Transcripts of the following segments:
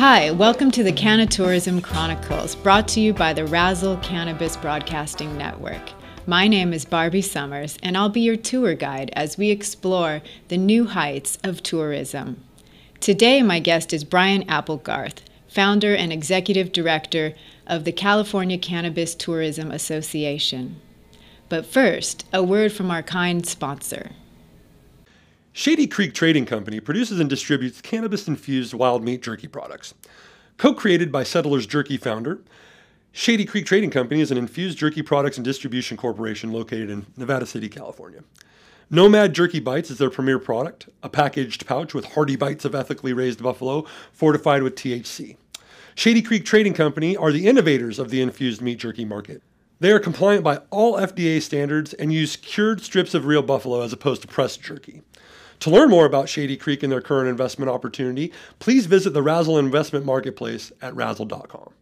Hi, welcome to the Canna Tourism Chronicles, brought to you by the Razzle Cannabis Broadcasting Network. My name is Barbie Summers, and I'll be your tour guide as we explore the new heights of tourism. Today, my guest is Brian Applegarth, founder and executive director of the California Cannabis Tourism Association. But first, a word from our kind sponsor. Shady Creek Trading Company produces and distributes cannabis infused wild meat jerky products. Co created by Settlers Jerky founder, Shady Creek Trading Company is an infused jerky products and distribution corporation located in Nevada City, California. Nomad Jerky Bites is their premier product, a packaged pouch with hearty bites of ethically raised buffalo fortified with THC. Shady Creek Trading Company are the innovators of the infused meat jerky market. They are compliant by all FDA standards and use cured strips of real buffalo as opposed to pressed jerky. To learn more about Shady Creek and their current investment opportunity, please visit the Razzle Investment Marketplace at razzle.com.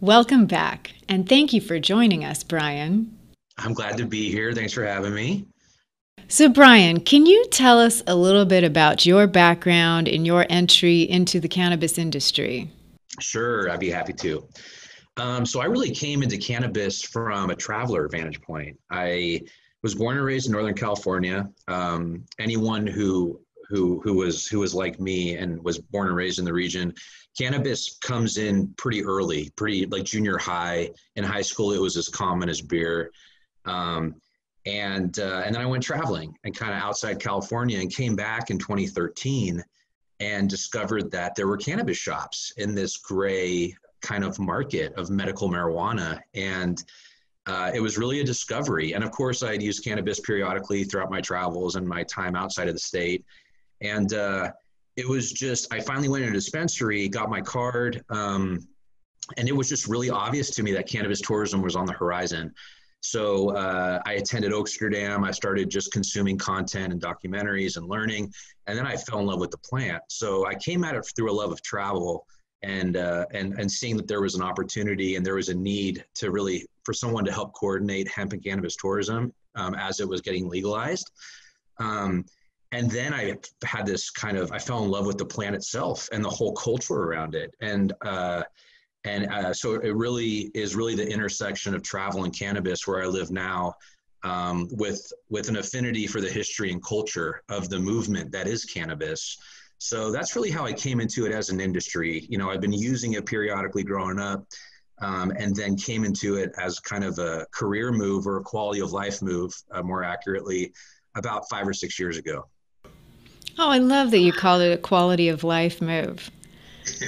Welcome back, and thank you for joining us, Brian. I'm glad to be here. Thanks for having me. So, Brian, can you tell us a little bit about your background and your entry into the cannabis industry? Sure, I'd be happy to. Um, so, I really came into cannabis from a traveler vantage point. I was born and raised in Northern California. Um, anyone who who who was who was like me and was born and raised in the region, cannabis comes in pretty early, pretty like junior high. In high school, it was as common as beer. Um, and uh, and then I went traveling and kind of outside California and came back in 2013 and discovered that there were cannabis shops in this gray kind of market of medical marijuana and uh, it was really a discovery. And of course, I'd used cannabis periodically throughout my travels and my time outside of the state. And uh, it was just, I finally went to a dispensary, got my card, um, and it was just really obvious to me that cannabis tourism was on the horizon. So uh, I attended Oaksterdam. I started just consuming content and documentaries and learning, and then I fell in love with the plant. So I came at it through a love of travel and uh, and and seeing that there was an opportunity and there was a need to really for someone to help coordinate hemp and cannabis tourism um, as it was getting legalized. Um, and then I had this kind of I fell in love with the plant itself and the whole culture around it, and uh, and uh, so it really is really the intersection of travel and cannabis where I live now. Um, with with an affinity for the history and culture of the movement that is cannabis, so that's really how I came into it as an industry. You know, I've been using it periodically growing up, um, and then came into it as kind of a career move or a quality of life move, uh, more accurately, about five or six years ago. Oh, I love that you called it a quality of life move.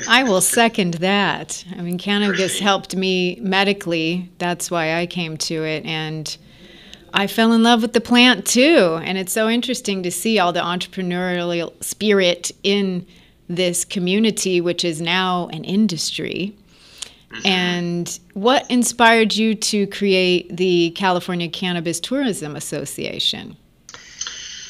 I will second that. I mean, cannabis helped me medically. That's why I came to it. And I fell in love with the plant too. And it's so interesting to see all the entrepreneurial spirit in this community, which is now an industry. Mm-hmm. And what inspired you to create the California Cannabis Tourism Association?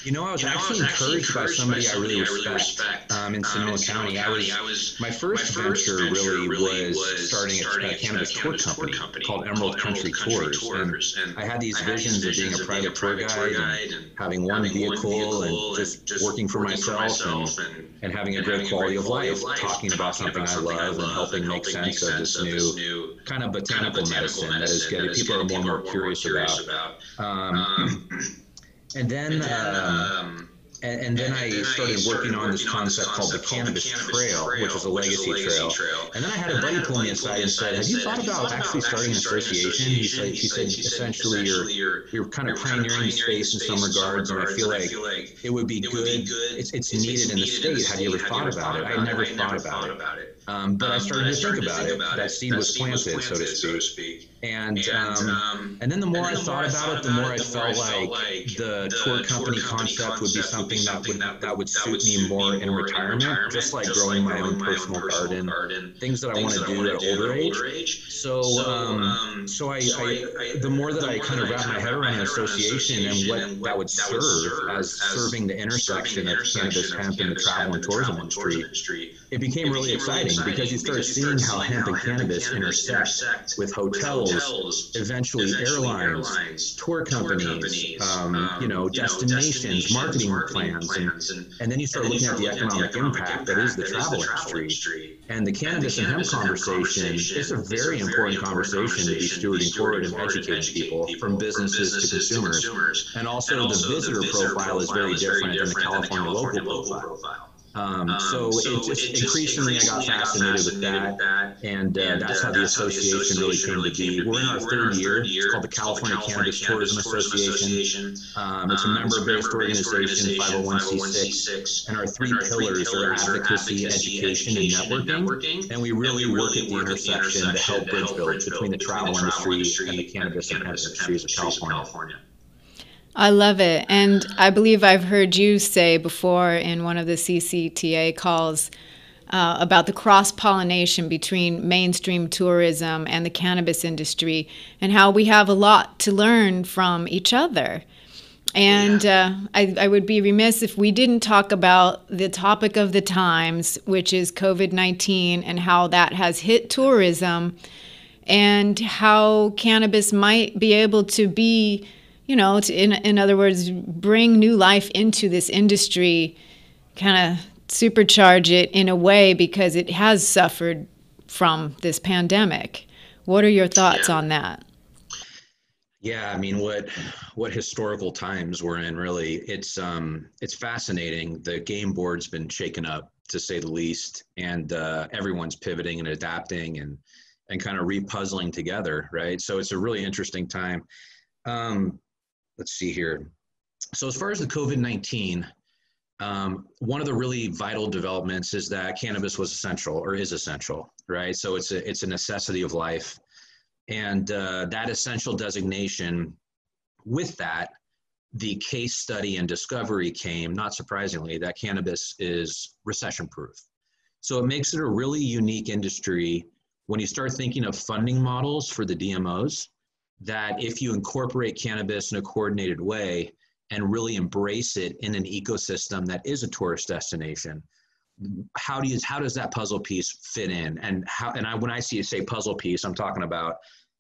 You know, I was, you know, actually, I was encouraged, encouraged by somebody, by somebody I really respect, I really respect um, in Sonoma, um, in Sonoma County. County. I was, my first, my first venture, really, really was starting, starting a, a cannabis tour company, company called Emerald, Country, Country Tours. Tours. And, and I had these I visions, of being a private tour guide, and, and having one vehicle and just working for myself and, and having a great quality of life, talking about something I love and helping make sense of this new kind of botanical medicine that is getting people are more and more curious about. And then, and then um, um and, and, then, and I, then started I started working on this concept, called the Cannabis, Cannabis Trail, Trail, which is a legacy, legacy trail. trail. And then I had a buddy pull me aside and said, "Have you thought about actually starting an association?" He said, "He said essentially you're you're kind of pioneering the space in some regards, and I feel like it would be good. It's it's needed in the state. Have you ever thought about it? I never thought about it." Um, but um, I started, to, think about, think about it. That seed, that was, planted, was planted, so to speak. So to speak. And and, um, um, and then the more, I, thought about it, the more I felt like, like the, tour company concept would be something that would that would suit me more in retirement, just like growing my own personal garden, things that I want to do at older age. So um, so I, I the more that I kind of wrap my head around an association and what that would serve as serving the intersection of cannabis, hemp, and the travel and tourism industry, it became really exciting because you start seeing how hemp and cannabis intersect with hotels, eventually airlines, tour companies, um, um, you know, destinations, marketing plans, and, and then you start looking at the economic impact that is the travel industry. And the cannabis and hemp conversation is a very important conversation to be stewarding forward and educating people from businesses to consumers. And also the visitor profile is very different than the California local profile. Um, um, so, so it just, it increasingly I got fascinated with that, and, uh, and that's uh, how the association really came to be. We're in our third year. It's called the California Cannabis Tourism Association. Um, it's a um, member-based organization, 501c6, and our three pillars are advocacy, education, and networking. And we really work at the intersection to help bridge build between the travel industry and the cannabis and hemp industries of California. I love it. And I believe I've heard you say before in one of the CCTA calls uh, about the cross pollination between mainstream tourism and the cannabis industry and how we have a lot to learn from each other. And uh, I, I, would be remiss if we didn't talk about the topic of the times, which is COVID 19 and how that has hit tourism and how cannabis might be able to be you know, to, in, in other words, bring new life into this industry, kind of supercharge it in a way because it has suffered from this pandemic. What are your thoughts yeah. on that? Yeah, I mean, what what historical times we're in? Really, it's um, it's fascinating. The game board's been shaken up to say the least, and uh, everyone's pivoting and adapting and and kind of repuzzling together, right? So it's a really interesting time. Um, let's see here. So as far as the COVID-19, um, one of the really vital developments is that cannabis was essential or is essential, right? So it's a, it's a necessity of life. And uh, that essential designation, with that, the case study and discovery came, not surprisingly, that cannabis is recession proof. So it makes it a really unique industry when you start thinking of funding models for the DMOs that if you incorporate cannabis in a coordinated way and really embrace it in an ecosystem that is a tourist destination, how do you how does that puzzle piece fit in? And how and I when I see say puzzle piece, I'm talking about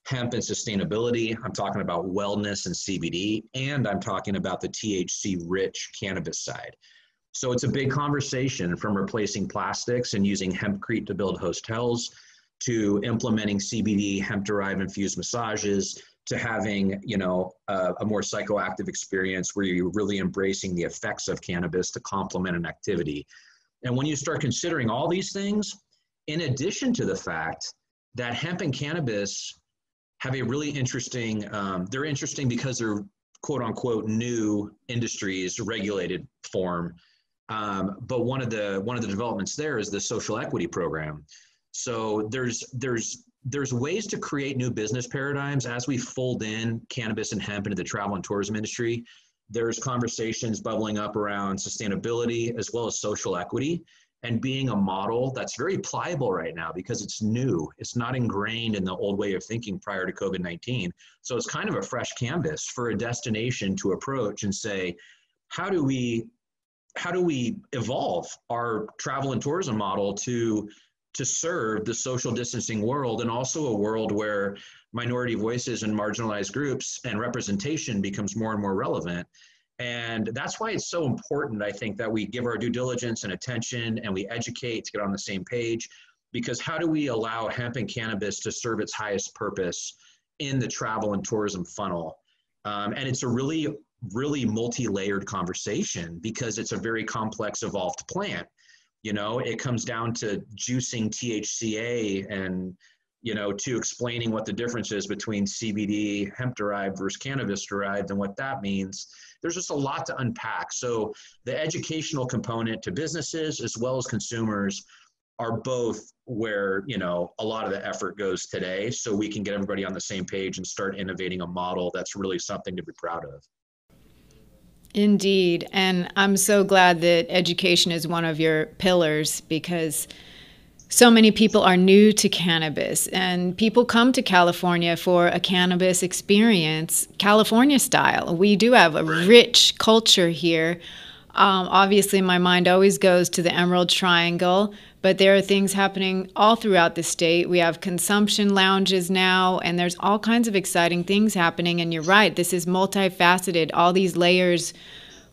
hemp and sustainability. I'm talking about wellness and CBD, and I'm talking about the THC rich cannabis side. So it's a big conversation from replacing plastics and using hempcrete to build hotels to implementing CBD hemp derived infused massages to having you know a, a, more psychoactive experience where you're really embracing the effects of cannabis to complement an activity. And when you start considering all these things in addition to the fact that hemp and cannabis have a really interesting um, they're interesting because they're quote unquote new industries regulated form um, but one of the one of the developments there is the social equity program so there's there's there's ways to create new business paradigms as we fold in cannabis and hemp into the travel and tourism industry. There's conversations bubbling up around sustainability as well as social equity and being a model that's very pliable right now because it's new. It's not ingrained in the old way of thinking prior to COVID 19. So it's kind of a fresh canvas for a destination to approach and say, how do we how do we evolve our travel and tourism model to to serve the social distancing world and also a world where minority voices and marginalized groups and representation becomes more and more relevant. And that's why it's so important, I think, that we give our due diligence and attention and we educate to get on the same page. Because how do we allow hemp and cannabis to serve its highest purpose in the travel and tourism funnel? Um, and it's a really, really multi layered conversation because it's a very complex, evolved plant. You know, it comes down to juicing THCA and, you know, to explaining what the difference is between CBD, hemp derived versus cannabis derived and what that means. There's just a lot to unpack. So the educational component to businesses as well as consumers are both where you know a lot of the effort goes today so we can get everybody on the same page and start innovating a model that's really something to be proud of Indeed. And I'm so glad that education is one of your pillars because so many people are new to cannabis and people come to California for a cannabis experience, California style. We do have a rich culture here Um, obviously, my mind always goes to the Emerald Triangle, but there are things happening all throughout the state. We have consumption lounges now, and there's all kinds of exciting things happening. And you're right, this is multifaceted, all these layers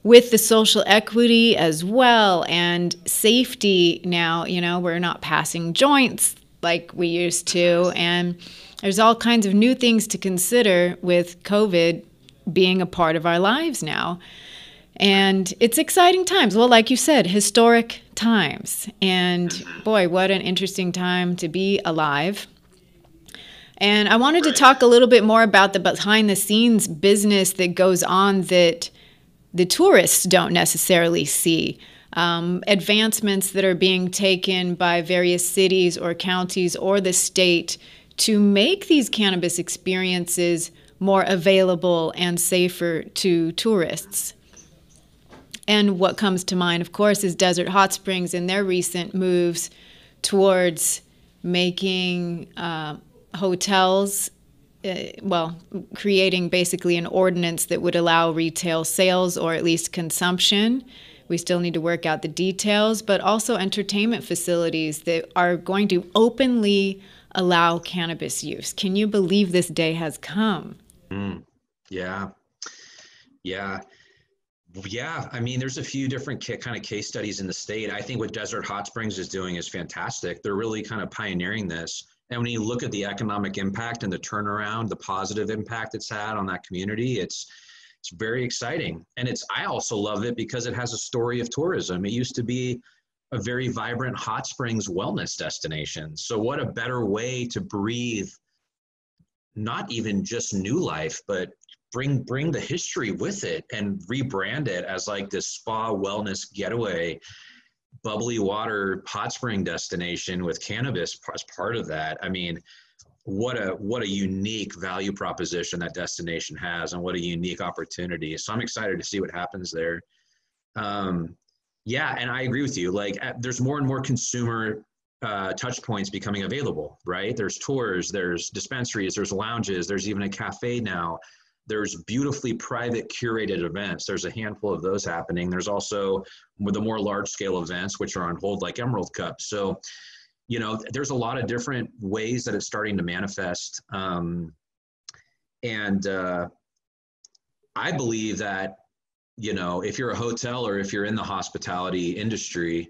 with the social equity as well and safety now you know we're not passing joints like we used to and there's all kinds of new things to consider with covid being a part of our lives now and it's exciting times. Well like you said historic times. And boy what an interesting time to be alive. And i wanted to talk a little bit more about the behind the scenes business that goes on that the tourists don't necessarily see. Um, advancements that are being taken by various cities or counties or the state to make these cannabis experiences more available and safer to tourists. And what comes to mind, of course, is Desert Hot Springs and their recent moves towards making uh, hotels uh, well, creating basically an ordinance that would allow retail sales or at least consumption. We still need to work out the details, but also entertainment facilities that are going to openly allow cannabis use. Can you believe this day has come? Mm, yeah. Yeah. Yeah, I mean, there's a few different kind of case studies in the state. I think what Desert Hot Springs is doing is fantastic. They're really kind of pioneering this. And when you look at the economic impact and the turnaround, the positive impact it's had on that community, it's it's very exciting. And it's I also love it because it has a story of tourism. It used to be a very vibrant hot springs wellness destination. So what a better way to breathe not even just new life, but bring bring the history with it and rebrand it as like this spa wellness getaway bubbly water hot spring destination with cannabis as part of that. I mean, what a what a unique value proposition that destination has, and what a unique opportunity. So I'm excited to see what happens there. Um, yeah, and I agree with you. Like, there's more and more consumer uh, touch points becoming available. Right? There's tours, there's dispensaries, there's lounges, there's even a cafe now there's beautifully private curated events. There's a handful of those happening. There's also the more large scale events, which are on hold, like Emerald Cup. So, you know, there's a lot of different ways that it's starting to manifest. Um, and uh, I believe that, you know, if you're a hotel or if you're in the hospitality industry,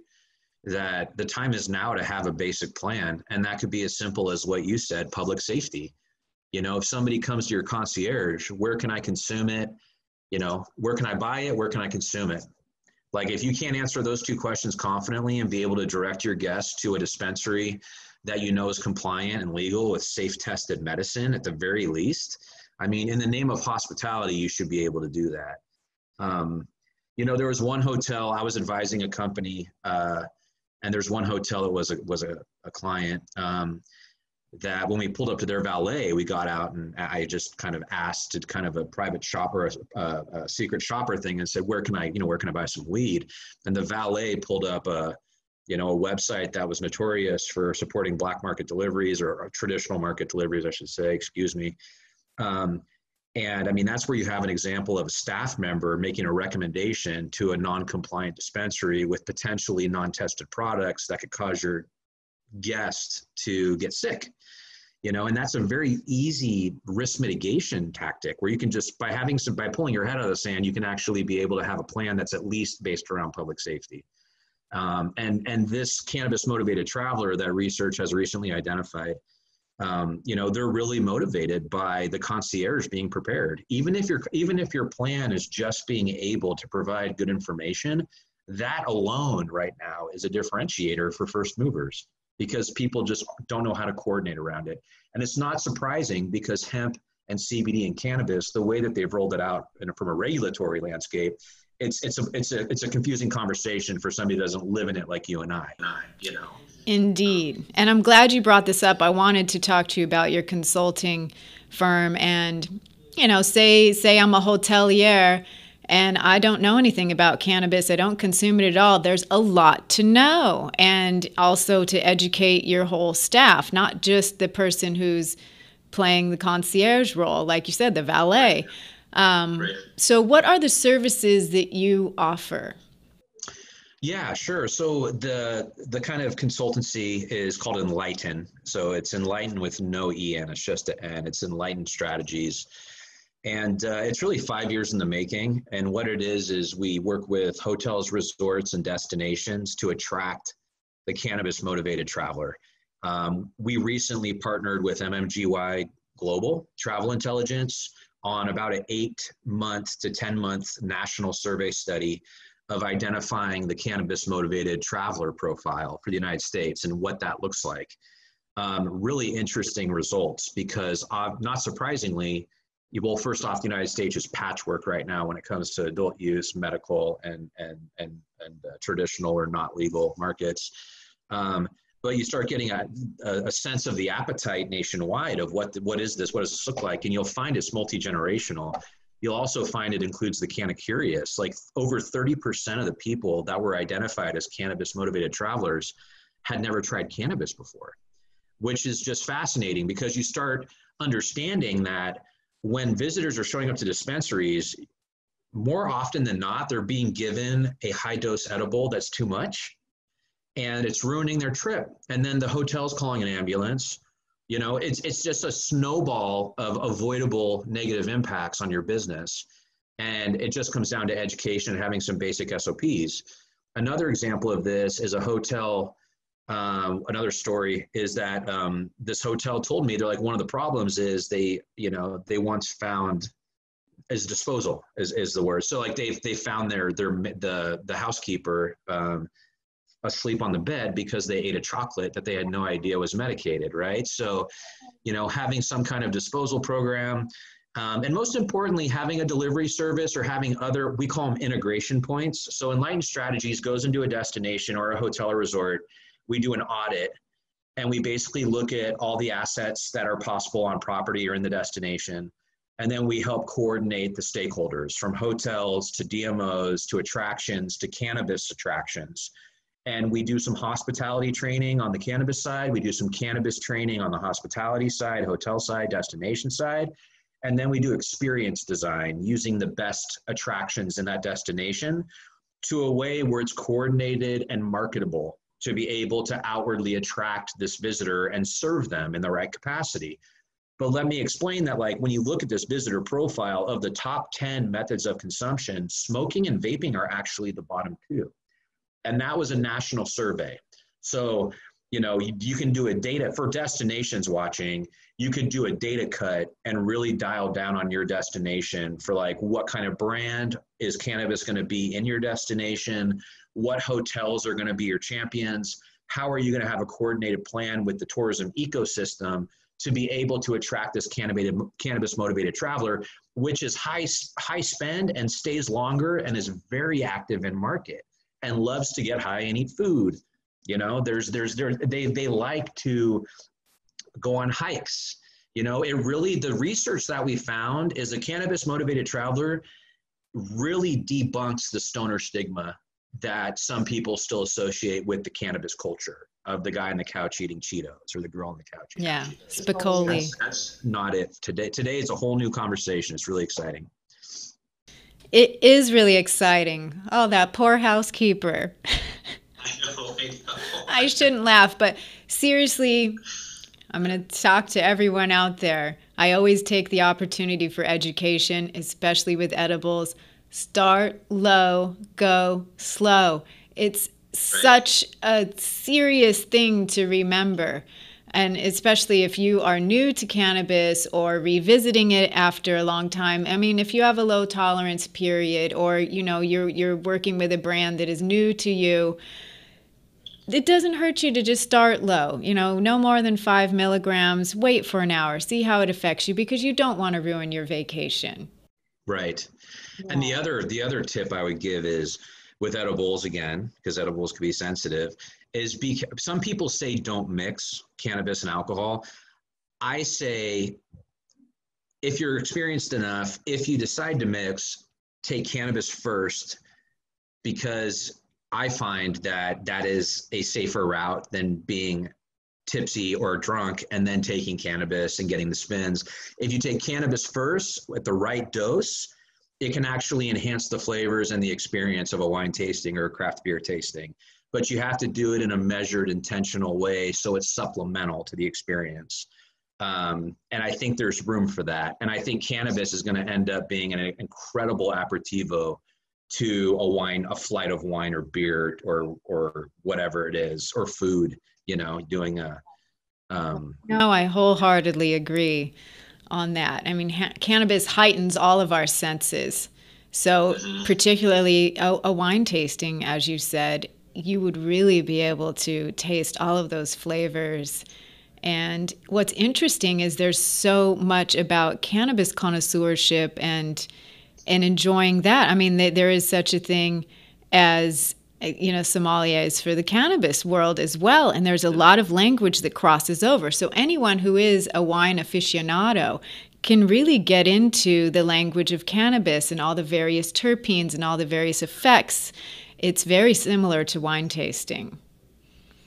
that the time is now to have a basic plan. And that could be as simple as what you said public safety you know, if somebody comes to your concierge, where can I consume it? You know, where can I buy it? Where can I consume it? Like if you can't answer those two questions confidently and be able to direct your guests to a dispensary that you know is compliant and legal with safe tested medicine at the very least, I mean, in the name of hospitality, you should be able to do that. Um, you know, there was one hotel I was advising a company, uh, and there's one hotel that was a was a, a client. Um, that when we pulled up to their valet, we got out and I just kind of asked kind of a private shopper, a, a, secret shopper thing, and said, "Where can I, you know, where can I buy some weed?" And the valet pulled up a, you know, a website that was notorious for supporting black market deliveries or, or traditional market deliveries, I should say. Excuse me. Um, and I mean, that's where you have an example of a staff member making a recommendation to a non-compliant dispensary with potentially non-tested products that could cause your guest to get sick you know and that's a very easy risk mitigation tactic where you can just by having some by pulling your head out of the sand you can actually be able to have a plan that's at least based around public safety. Um, and and this cannabis motivated traveler that research has recently identified um, you know they're really motivated by the concierge being prepared. Even if your even if your plan is just being able to provide good information that alone right now is a differentiator for first movers because people just don't know how to coordinate around it. And it's not surprising because hemp and CBD and cannabis, the way that they've rolled it out from a regulatory landscape, it's it's a it's a it's a confusing conversation for somebody that doesn't live in it like you and I. You know. Indeed. And I'm glad you brought this up. I wanted to talk to you about your consulting firm and you know, say say I'm a hotelier and I don't know anything about cannabis. I don't consume it at all. There's a lot to know, and also to educate your whole staff, not just the person who's playing the concierge role, like you said, the valet. Um, so, what are the services that you offer? Yeah, sure. So the the kind of consultancy is called Enlighten. So it's Enlighten with no E N. It's just an N. It's Enlighten Strategies. And uh, it's really five years in the making. And what it is, is we work with hotels, resorts, and destinations to attract the cannabis motivated traveler. Um, we recently partnered with MMGY Global Travel Intelligence on about an eight month to 10 month national survey study of identifying the cannabis motivated traveler profile for the United States and what that looks like. Um, really interesting results because, uh, not surprisingly, well, first off, the United States is patchwork right now when it comes to adult use, medical, and and and and uh, traditional or not legal markets. Um, but you start getting a, a, sense of the appetite nationwide of what what is this, what does this look like, and you'll find it's multi generational. You'll also find it includes the canna curious. Like over 30% of the people that were identified as cannabis motivated travelers had never tried cannabis before, which is just fascinating because you start understanding that when visitors are showing up to dispensaries, more often than not, they're being given a high dose edible that's too much and it's ruining their trip. And then the hotel's calling an ambulance. You know, it's, it's just a snowball of avoidable negative impacts on your business. And it just comes down to education and having some basic SOPs. Another example of this is a hotel um, another story is that um, this hotel told me they're like one of the problems is they you know they once found is disposal is, is the word so like they they found their their the the housekeeper um, asleep on the bed because they ate a chocolate that they had no idea was medicated right so you know having some kind of disposal program um, and most importantly, having a delivery service or having other, we call them integration points. So Enlightened Strategies goes into a destination or a hotel or resort we do an audit and we basically look at all the assets that are possible on property or in the destination. And then we help coordinate the stakeholders from hotels to DMOs to attractions to cannabis attractions. And we do some hospitality training on the cannabis side. We do some cannabis training on the hospitality side, hotel side, destination side. And then we do experience design using the best attractions in that destination to a way where it's coordinated and marketable to be able to outwardly attract this visitor and serve them in the right capacity. But let me explain that like when you look at this visitor profile of the top 10 methods of consumption, smoking and vaping are actually the bottom two. And that was a national survey. So, you know, you, you can do a data for destinations watching, you could do a data cut and really dial down on your destination for like what kind of brand is cannabis going to be in your destination? What hotels are going to be your champions, how are you going to have a coordinated plan with the tourism ecosystem to be able to attract this cannabis motivated traveler, which is high, high spend and stays longer and is very active in market and loves to get high and eat food. You know, there's, there's, there, they, they like to go on hikes. You know, it really, the research that we found is a cannabis motivated traveler really debunks the stoner stigma that some people still associate with the cannabis culture of the guy on the couch eating Cheetos or the girl on the couch. Yeah, Spicoli. That's, that's not it today. Today is a whole new conversation. It's really exciting. It is really exciting. Oh, that poor housekeeper. I know, I know. I shouldn't laugh, but seriously, I'm going to talk to everyone out there. I always take the opportunity for education, especially with edibles start low, go slow. It's such a serious thing to remember. And especially if you are new to cannabis or revisiting it after a long time. I mean, if you have a low tolerance period or you know you're you're working with a brand that is new to you, it doesn't hurt you to just start low. You know, no more than five milligrams. Wait for an hour, see how it affects you because you don't want to ruin your vacation. Right. Yeah. And the other the other tip I would give is with edibles again, because edibles can be sensitive, is be some people say don't mix cannabis and alcohol. I say if you're experienced enough, if you decide to mix, take cannabis first because I find that that is a safer route than being tipsy or drunk and then taking cannabis and getting the spins. If you take cannabis first at the right dose, it can actually enhance the flavors and the experience of a wine tasting or a craft beer tasting. But you have to do it in a measured, intentional way so it's supplemental to the experience. Um, and I think there's room for that. And I think cannabis is going to end up being an incredible aperitivo to a wine, a flight of wine or beer or or whatever it is, or food. You know, doing a. Um, no, I wholeheartedly agree on that. I mean, ha- cannabis heightens all of our senses. So, mm-hmm. particularly a, a wine tasting, as you said, you would really be able to taste all of those flavors. And what's interesting is there's so much about cannabis connoisseurship and and enjoying that. I mean, there is such a thing as you know sommeliers for the cannabis world as well and there's a lot of language that crosses over. So anyone who is a wine aficionado can really get into the language of cannabis and all the various terpenes and all the various effects. It's very similar to wine tasting.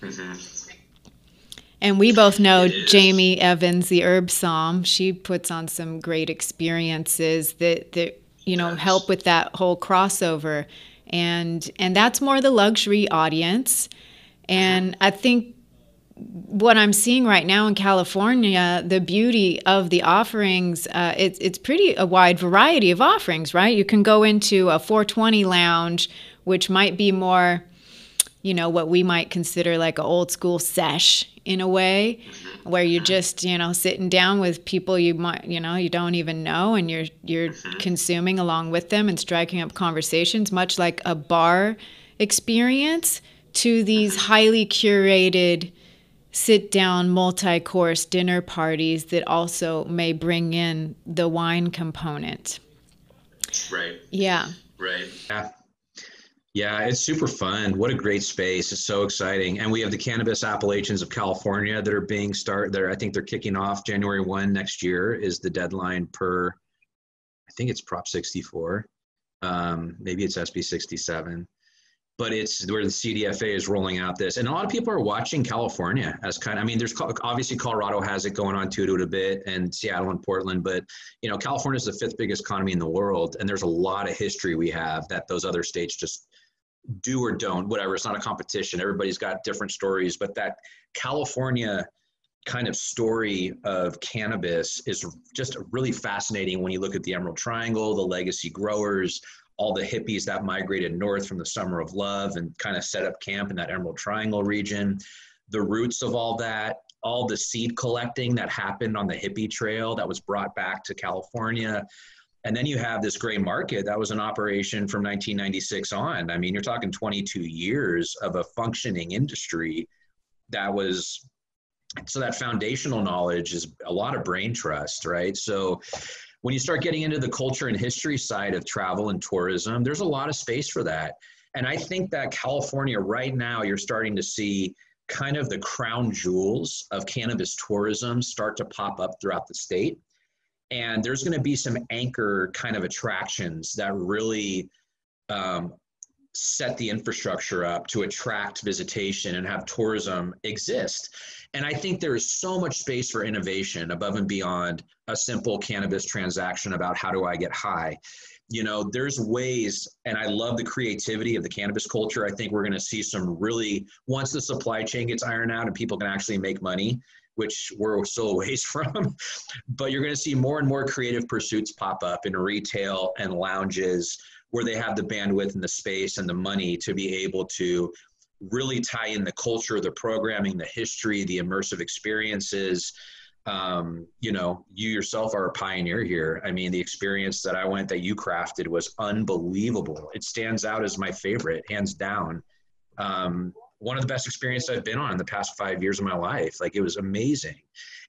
Mm-hmm. and we both know jamie evans the herb somm she puts on some great experiences that that you know help with that whole crossover and and that's more the luxury audience. And i think what i'm seeing right now in california the beauty of the offerings uh, it's, it's pretty a wide variety of offerings right? You can go into a 420 lounge which might be more you know what we might consider like an old school sesh in a way where you're just you know sitting down with people you might you know you don't even know and you're you're mm-hmm. consuming along with them and striking up conversations much like a bar experience to these mm-hmm. highly curated sit down multi course dinner parties that also may bring in the wine component. Right. Yeah. Right. Yeah yeah, it's super fun. What a great space. It's so exciting. And we have the cannabis appellations of California that are being started there. I think they're kicking off January 1 next year is the deadline per I think it's Prop 64. Um, maybe it's SB 67. But it's where the CDFA is rolling out this. And a lot of people are watching California as kind of, I mean, there's obviously Colorado has it going on too to a bit and Seattle and Portland, but you know, California is the fifth biggest economy in the world. And there's a lot of history we have that those other states just do or don't, whatever. It's not a competition. Everybody's got different stories, but that California kind of story of cannabis is just really fascinating when you look at the Emerald Triangle, the legacy growers, all the hippies that migrated north from the Summer of Love and kind of set up camp in that Emerald Triangle region, the roots of all that, all the seed collecting that happened on the hippie trail that was brought back to California and then you have this gray market that was an operation from 1996 on. I mean, you're talking 22 years of a functioning industry that was so that foundational knowledge is a lot of brain trust, right? So when you start getting into the culture and history side of travel and tourism, there's a lot of space for that. And I think that California right now, you're starting to see kind of the crown jewels of cannabis tourism start to pop up throughout the state and there's going to be some anchor kind of attractions that really um, set the infrastructure up to attract visitation and have tourism exist. And I think there is so much space for innovation above and beyond a simple cannabis transaction about how do I get high. You know, there's ways, and I love the creativity of the cannabis culture. I think we're going to see some really, once the supply chain gets ironed out and people can actually make money, which we're still a ways from. but you're going to see more and more creative pursuits pop up in retail and lounges where they have the bandwidth and the space and the money to be able to really tie in the culture, the programming, the history, the immersive experiences. Um, you know, you yourself are a pioneer here. I mean, the experience that I went that you crafted was unbelievable. It stands out as my favorite, hands down. Um, one of the best experiences I've been on in the past five years of my life. Like it was amazing.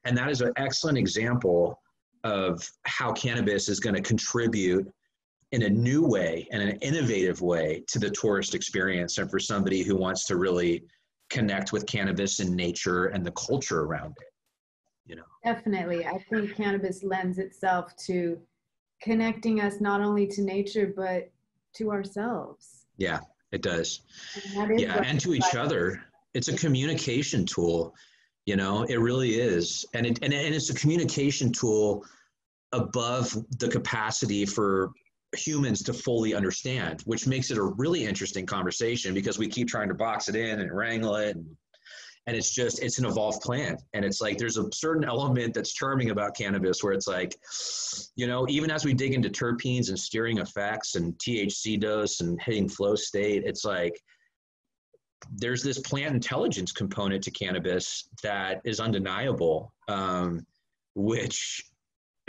And that is an excellent example of how cannabis is going to contribute in a new way and an innovative way to the tourist experience and for somebody who wants to really connect with cannabis and nature and the culture around it you know definitely i think cannabis lends itself to connecting us not only to nature but to ourselves yeah it does. Yeah, and to each other. It's a communication tool. You know, it really is, and it and, and it's a communication tool above the capacity for humans to fully understand, which makes it a really interesting conversation because we keep trying to box it in and wrangle it. And and it's just it's an evolved plant. And it's like there's a certain element that's charming about cannabis where it's like you know even as we dig into terpenes and steering effects and thc dose and hitting flow state it's like there's this plant intelligence component to cannabis that is undeniable um, which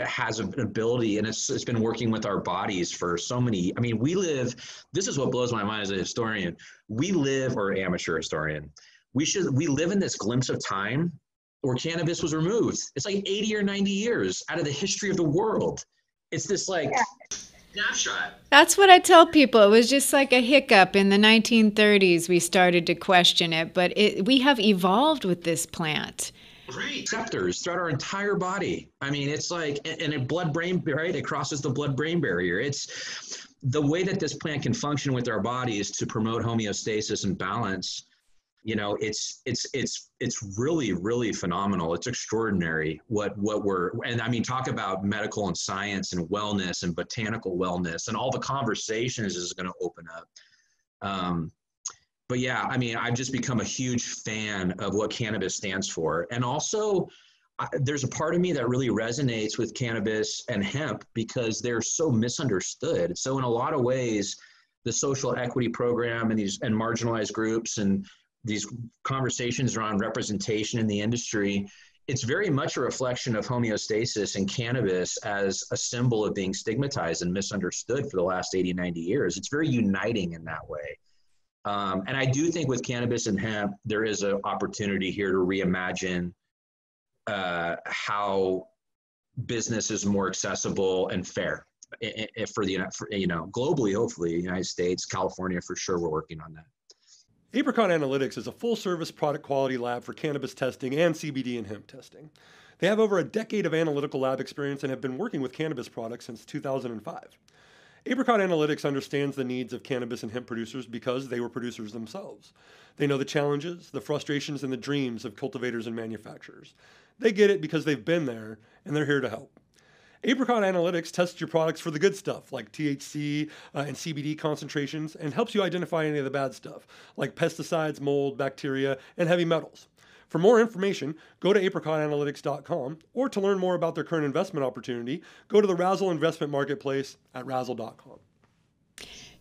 has an ability and it's, it's been working with our bodies for so many i mean we live this is what blows my mind as a historian. We live or amateur historian we should we live in this glimpse of time where cannabis was removed. It's like 80 or 90 years out of the history of the world. It's this like yeah. snapshot. That's what i tell people. It was just like a hiccup in the 1930s we started to question it but it, we have evolved with this plant receptors throughout our entire body. I mean, it's like, and a blood brain, right? It crosses the blood brain barrier. It's the way that this plant can function with our bodies to promote homeostasis and balance. You know, it's it's it's it's really really phenomenal. It's extraordinary what what we're and I mean, talk about medical and science and wellness and botanical wellness and all the conversations is going to open up. Um, but yeah, I mean, I've just become a huge fan of what cannabis stands for. And also, I, there's a part of me that really resonates with cannabis and hemp because they're so misunderstood. So, in a lot of ways, the social equity program and these and marginalized groups and these conversations around representation in the industry it's very much a reflection of homeostasis and cannabis as a symbol of being stigmatized and misunderstood for the last 80 90 years it's very uniting in that way um, and I do think with cannabis and hemp, there is an opportunity here to reimagine uh, how business is more accessible and fair for the for, you know globally. Hopefully, the United States, California, for sure, we're working on that. Apricot Analytics is a full service product quality lab for cannabis testing and CBD and hemp testing. They have over a decade of analytical lab experience and have been working with cannabis products since 2005. Apricot Analytics understands the needs of cannabis and hemp producers because they were producers themselves. They know the challenges, the frustrations, and the dreams of cultivators and manufacturers. They get it because they've been there and they're here to help. Apricot Analytics tests your products for the good stuff, like THC uh, and CBD concentrations, and helps you identify any of the bad stuff, like pesticides, mold, bacteria, and heavy metals. For more information, go to apricotanalytics.com or to learn more about their current investment opportunity, go to the Razzle Investment Marketplace at razzle.com.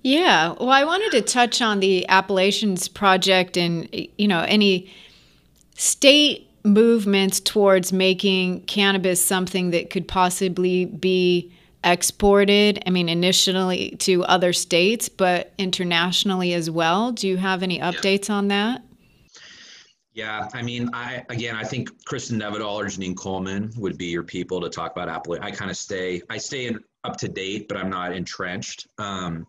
Yeah, well, I wanted to touch on the appellations project and you know any state movements towards making cannabis something that could possibly be exported. I mean, initially to other states, but internationally as well. Do you have any updates on that? Yeah, I mean, I again, I think Kristin Nevedal or Genine Coleman would be your people to talk about Apple. I kind of stay, I stay in, up to date, but I'm not entrenched. Um,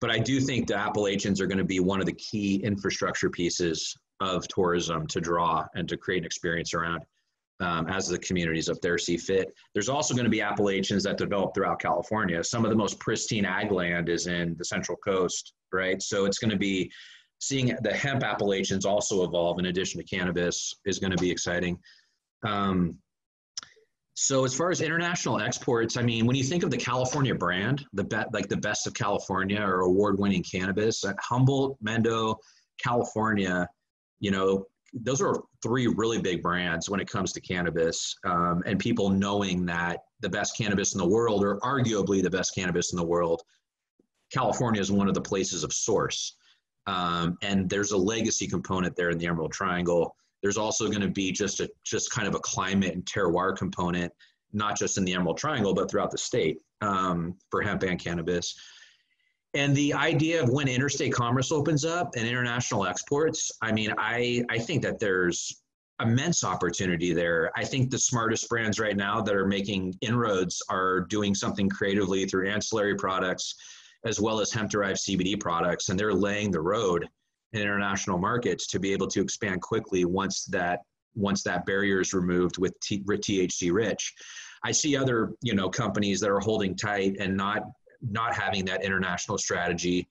but I do think the appellations are going to be one of the key infrastructure pieces of tourism to draw and to create an experience around um, as the communities up there see fit. There's also going to be appellations that develop throughout California. Some of the most pristine ag land is in the Central Coast, right? So it's going to be seeing the hemp appellations also evolve in addition to cannabis is going to be exciting. Um, so as far as international exports, I mean, when you think of the California brand, the be- like the best of California or award-winning cannabis, at Humboldt, Mendo, California, you know, those are three really big brands when it comes to cannabis, um, and people knowing that the best cannabis in the world, or arguably the best cannabis in the world, California is one of the places of source. Um, and there's a legacy component there in the Emerald Triangle. There's also going to be just a just kind of a climate and terroir component, not just in the Emerald Triangle, but throughout the state um, for hemp and cannabis. And the idea of when interstate commerce opens up and international exports, I mean, I, I think that there's immense opportunity there. I think the smartest brands right now that are making inroads are doing something creatively through ancillary products as well as hemp derived CBD products. And they're laying the road in international markets to be able to expand quickly once that once that barrier is removed with THC rich. I see other you know companies that are holding tight and not not having that international strategy.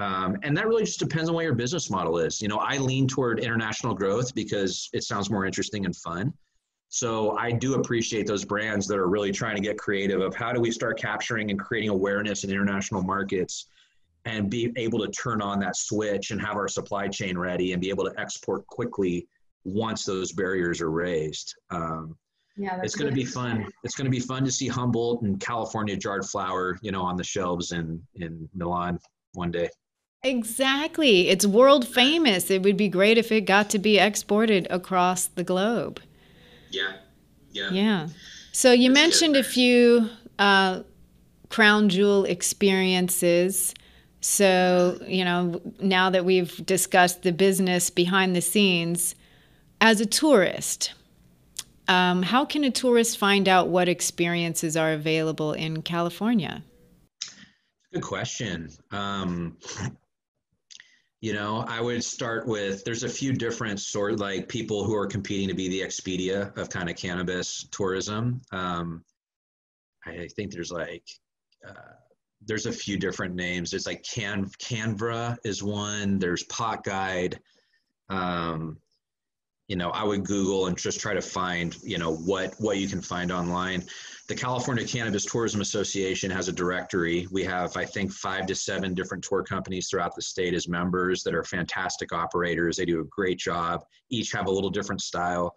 Um, and that really just depends on what your business model is. You know, I lean toward international growth because it sounds more interesting and fun. So I do appreciate those brands that are really trying to get creative of how do we start capturing and creating awareness in international markets and be able to turn on that switch and have our supply chain ready and be able to export quickly once those barriers are raised. Um, yeah, it's going to be fun. It's going to be fun to see Humboldt and California jarred flower, you know, on the shelves in in Milan one day. Exactly. It's world famous. It would be great if it got to be exported across the globe. Yeah. Yeah. Yeah. So you Let's mentioned a few uh, crown jewel experiences. So, you know, now that we've discussed the business behind the scenes, as a tourist, um, how can a tourist find out what experiences are available in California? Good question. Um, you know, I would start with there's a few different sort like people who are competing to be the Expedia of kind of cannabis tourism. Um, I think there's like uh, there's a few different names. There's like Can Canva is one. There's Pot Guide. Um, you know, I would Google and just try to find, you know, what what you can find online. The California Cannabis Tourism Association has a directory. We have, I think, five to seven different tour companies throughout the state as members that are fantastic operators. They do a great job. Each have a little different style.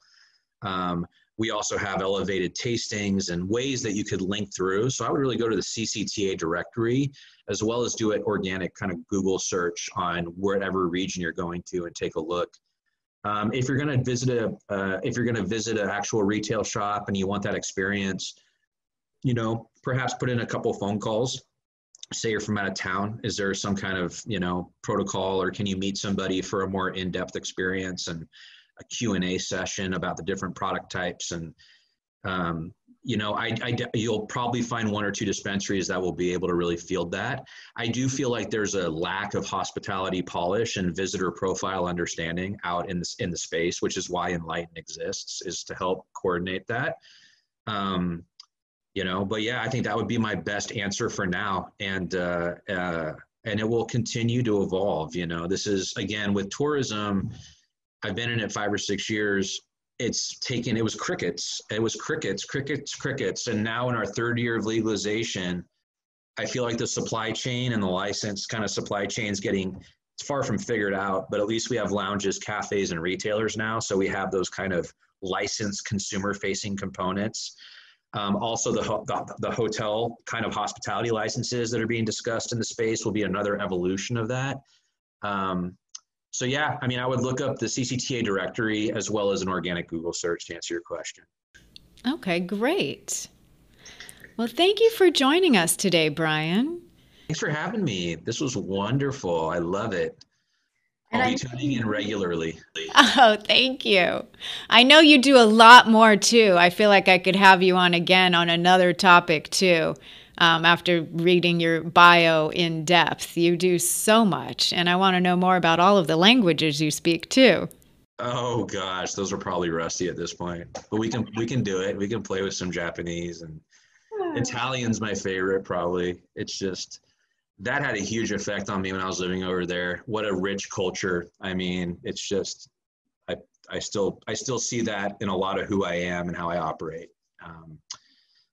Um, we also have elevated tastings and ways that you could link through. So I would really go to the CCTA directory as well as do an organic kind of Google search on whatever region you're going to and take a look. Um, if you're going to visit a, uh, if you're going to visit an actual retail shop and you want that experience, you know, perhaps put in a couple phone calls. Say you're from out of town. Is there some kind of you know protocol, or can you meet somebody for a more in-depth experience and a Q and A session about the different product types and um, you know, I, I, you'll probably find one or two dispensaries that will be able to really field that. I do feel like there's a lack of hospitality polish and visitor profile understanding out in the, in the space, which is why Enlighten exists, is to help coordinate that. Um, you know, but yeah, I think that would be my best answer for now, and uh, uh, and it will continue to evolve. You know, this is again with tourism. I've been in it five or six years it's taken it was crickets it was crickets crickets crickets. And now in our third year of legalization i feel like the supply chain and the license kind of supply chain is getting it's far from figured out but at least we have lounges cafes and retailers now. So we have those kind of licensed consumer facing components. Um, also the, the, the hotel kind of hospitality licenses that are being discussed in the space will be another evolution of that. Um, so yeah, I mean, I would look up the CCTA directory as well as an organic Google search to answer your question. Okay, great. Well, thank you for joining us today, Brian. Thanks for having me. This was wonderful. I love it. I'll and be I, tuning in regularly. Oh, thank you. I know you do a lot more too. I feel like I could have you on again on another topic too um, after reading your bio in depth. You do so much, and I want to know more about all of the languages you speak too. Oh gosh, those are probably rusty at this point, but we can we can do it. We can play with some Japanese and Italian's my favorite probably. It's just that had a huge effect on me when I was living over there. What a rich culture. I mean, it's just I I still I still see that in a lot of who I am and how I operate. Um,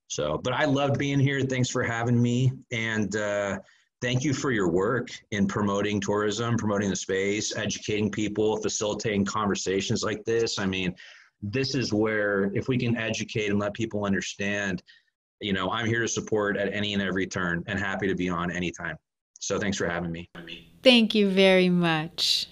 so, but I loved being here. Thanks for having me. And uh, thank you for your work in promoting tourism, promoting the space, educating people, facilitating conversations like this. I mean, this is where if we can educate and let people understand, you know, I'm here to support at any and every turn and happy to be on anytime. So thanks for having me. Thank you very much.